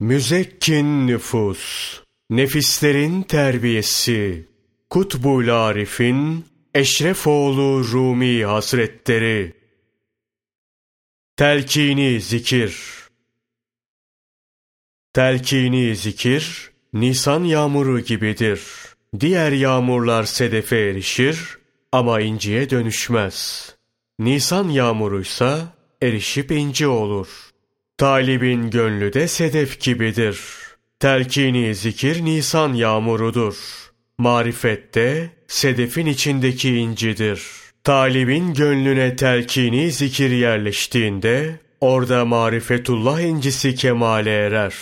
Müzekkin nüfus, nefislerin terbiyesi, Kutbul Arif'in Eşrefoğlu Rumi Hazretleri Telkini Zikir Telkini zikir, Nisan yağmuru gibidir. Diğer yağmurlar sedefe erişir ama inciye dönüşmez. Nisan yağmuruysa erişip inci olur. Talibin gönlü de sedef gibidir. Telkini zikir Nisan yağmurudur. Marifette sedefin içindeki incidir. Talibin gönlüne telkini zikir yerleştiğinde orada marifetullah incisi kemale erer.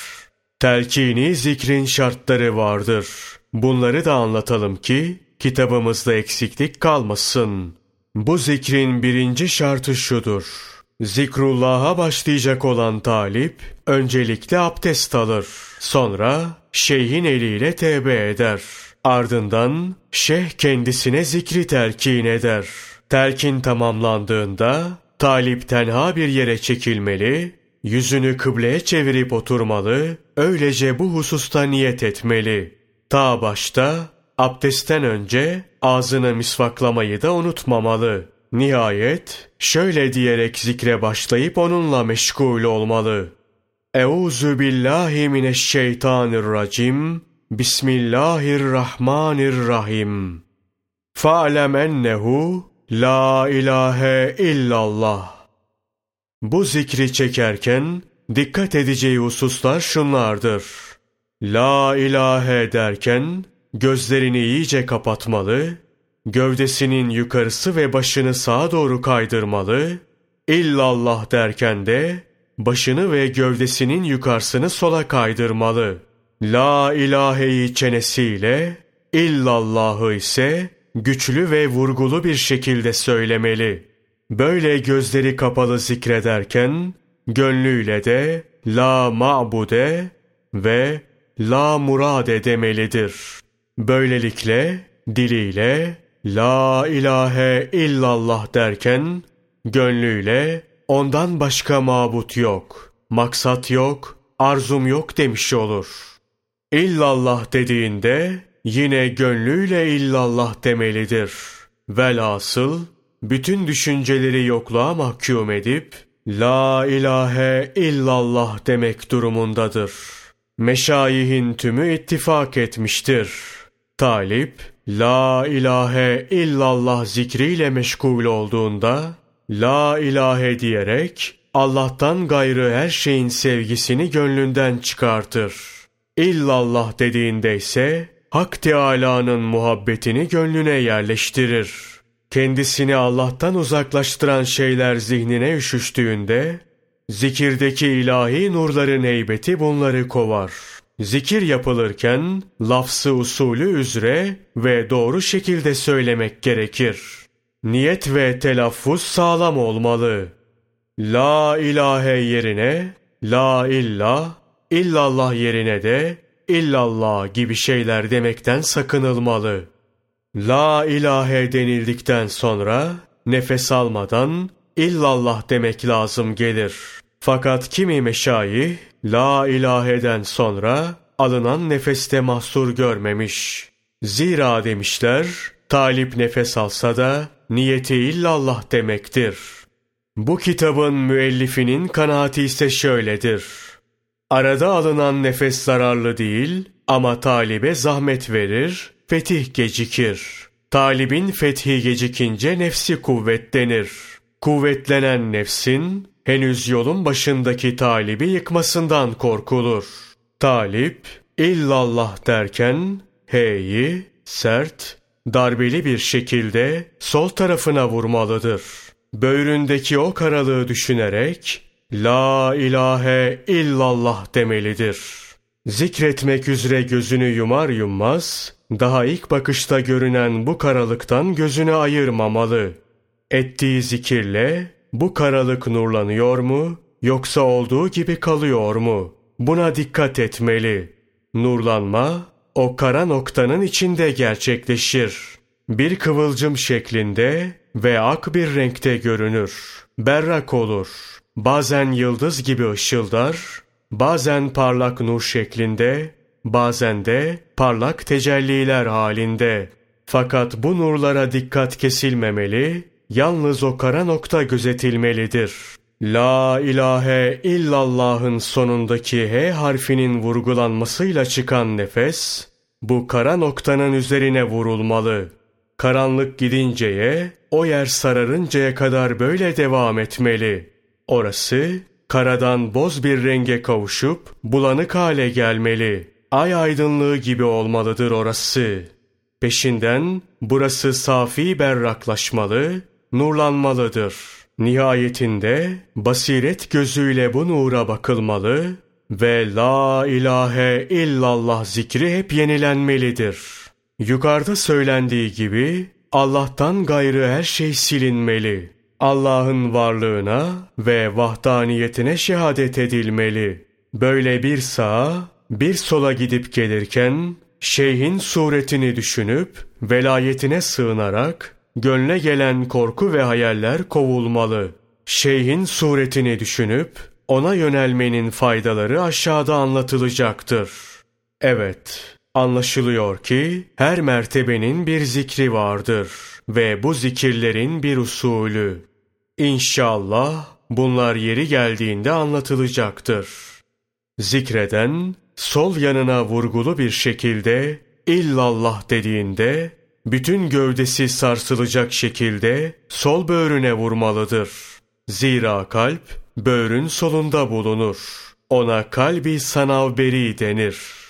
Telkini zikrin şartları vardır. Bunları da anlatalım ki kitabımızda eksiklik kalmasın. Bu zikrin birinci şartı şudur. Zikrullah'a başlayacak olan talip öncelikle abdest alır. Sonra şeyhin eliyle tevbe eder. Ardından şeyh kendisine zikri telkin eder. Telkin tamamlandığında talip tenha bir yere çekilmeli, yüzünü kıbleye çevirip oturmalı, öylece bu hususta niyet etmeli. Ta başta abdestten önce ağzını misvaklamayı da unutmamalı. Nihayet şöyle diyerek zikre başlayıp onunla meşgul olmalı. Euzu billahi mineşşeytanirracim. Bismillahirrahmanirrahim. Fa'lem ennehu la ilahe illallah. Bu zikri çekerken dikkat edeceği hususlar şunlardır. La ilahe derken gözlerini iyice kapatmalı, gövdesinin yukarısı ve başını sağa doğru kaydırmalı, illallah derken de başını ve gövdesinin yukarısını sola kaydırmalı. La ilaheyi çenesiyle, illallahı ise güçlü ve vurgulu bir şekilde söylemeli. Böyle gözleri kapalı zikrederken, gönlüyle de la ma'bude ve la murade demelidir. Böylelikle diliyle la ilahe illallah derken, gönlüyle ondan başka mabut yok, maksat yok, arzum yok demiş olur. İllallah dediğinde yine gönlüyle illallah demelidir. Velhasıl bütün düşünceleri yokluğa mahkum edip La ilahe illallah demek durumundadır. Meşayihin tümü ittifak etmiştir. Talip, La ilahe illallah zikriyle meşgul olduğunda, La ilahe diyerek Allah'tan gayrı her şeyin sevgisini gönlünden çıkartır. İllallah dediğinde ise Hak Teâlâ'nın muhabbetini gönlüne yerleştirir. Kendisini Allah'tan uzaklaştıran şeyler zihnine üşüştüğünde, zikirdeki ilahi nurların heybeti bunları kovar. Zikir yapılırken, lafzı usulü üzere ve doğru şekilde söylemek gerekir. Niyet ve telaffuz sağlam olmalı. La ilahe yerine, la illah, illallah yerine de, illallah gibi şeyler demekten sakınılmalı. La ilahe denildikten sonra nefes almadan illallah demek lazım gelir. Fakat kimi meşayih la ilaheden sonra alınan nefeste mahsur görmemiş. Zira demişler talip nefes alsa da niyeti illallah demektir. Bu kitabın müellifinin kanaati ise şöyledir. Arada alınan nefes zararlı değil ama talibe zahmet verir, fetih gecikir. Talibin fethi gecikince nefsi kuvvetlenir. Kuvvetlenen nefsin henüz yolun başındaki talibi yıkmasından korkulur. Talip illallah derken heyi sert, darbeli bir şekilde sol tarafına vurmalıdır. Böğründeki o karalığı düşünerek La ilahe illallah demelidir. Zikretmek üzere gözünü yumar yummaz, daha ilk bakışta görünen bu karalıktan gözünü ayırmamalı. Ettiği zikirle bu karalık nurlanıyor mu, yoksa olduğu gibi kalıyor mu? Buna dikkat etmeli. Nurlanma, o kara noktanın içinde gerçekleşir. Bir kıvılcım şeklinde ve ak bir renkte görünür. Berrak olur.'' Bazen yıldız gibi ışıldar, bazen parlak nur şeklinde, bazen de parlak tecelliler halinde. Fakat bu nurlara dikkat kesilmemeli, yalnız o kara nokta gözetilmelidir. La ilahe illallah'ın sonundaki H harfinin vurgulanmasıyla çıkan nefes, bu kara noktanın üzerine vurulmalı. Karanlık gidinceye, o yer sararıncaya kadar böyle devam etmeli. Orası, karadan boz bir renge kavuşup, bulanık hale gelmeli. Ay aydınlığı gibi olmalıdır orası. Peşinden, burası safi berraklaşmalı, nurlanmalıdır. Nihayetinde, basiret gözüyle bu nura bakılmalı ve La ilahe illallah zikri hep yenilenmelidir. Yukarıda söylendiği gibi Allah'tan gayrı her şey silinmeli. Allah'ın varlığına ve vahdaniyetine şehadet edilmeli. Böyle bir sağa, bir sola gidip gelirken şeyhin suretini düşünüp velayetine sığınarak gönle gelen korku ve hayaller kovulmalı. Şeyhin suretini düşünüp ona yönelmenin faydaları aşağıda anlatılacaktır. Evet, anlaşılıyor ki her mertebenin bir zikri vardır ve bu zikirlerin bir usulü. İnşallah bunlar yeri geldiğinde anlatılacaktır. Zikreden sol yanına vurgulu bir şekilde illallah dediğinde bütün gövdesi sarsılacak şekilde sol böğrüne vurmalıdır. Zira kalp böğrün solunda bulunur. Ona kalbi sanavberi denir.''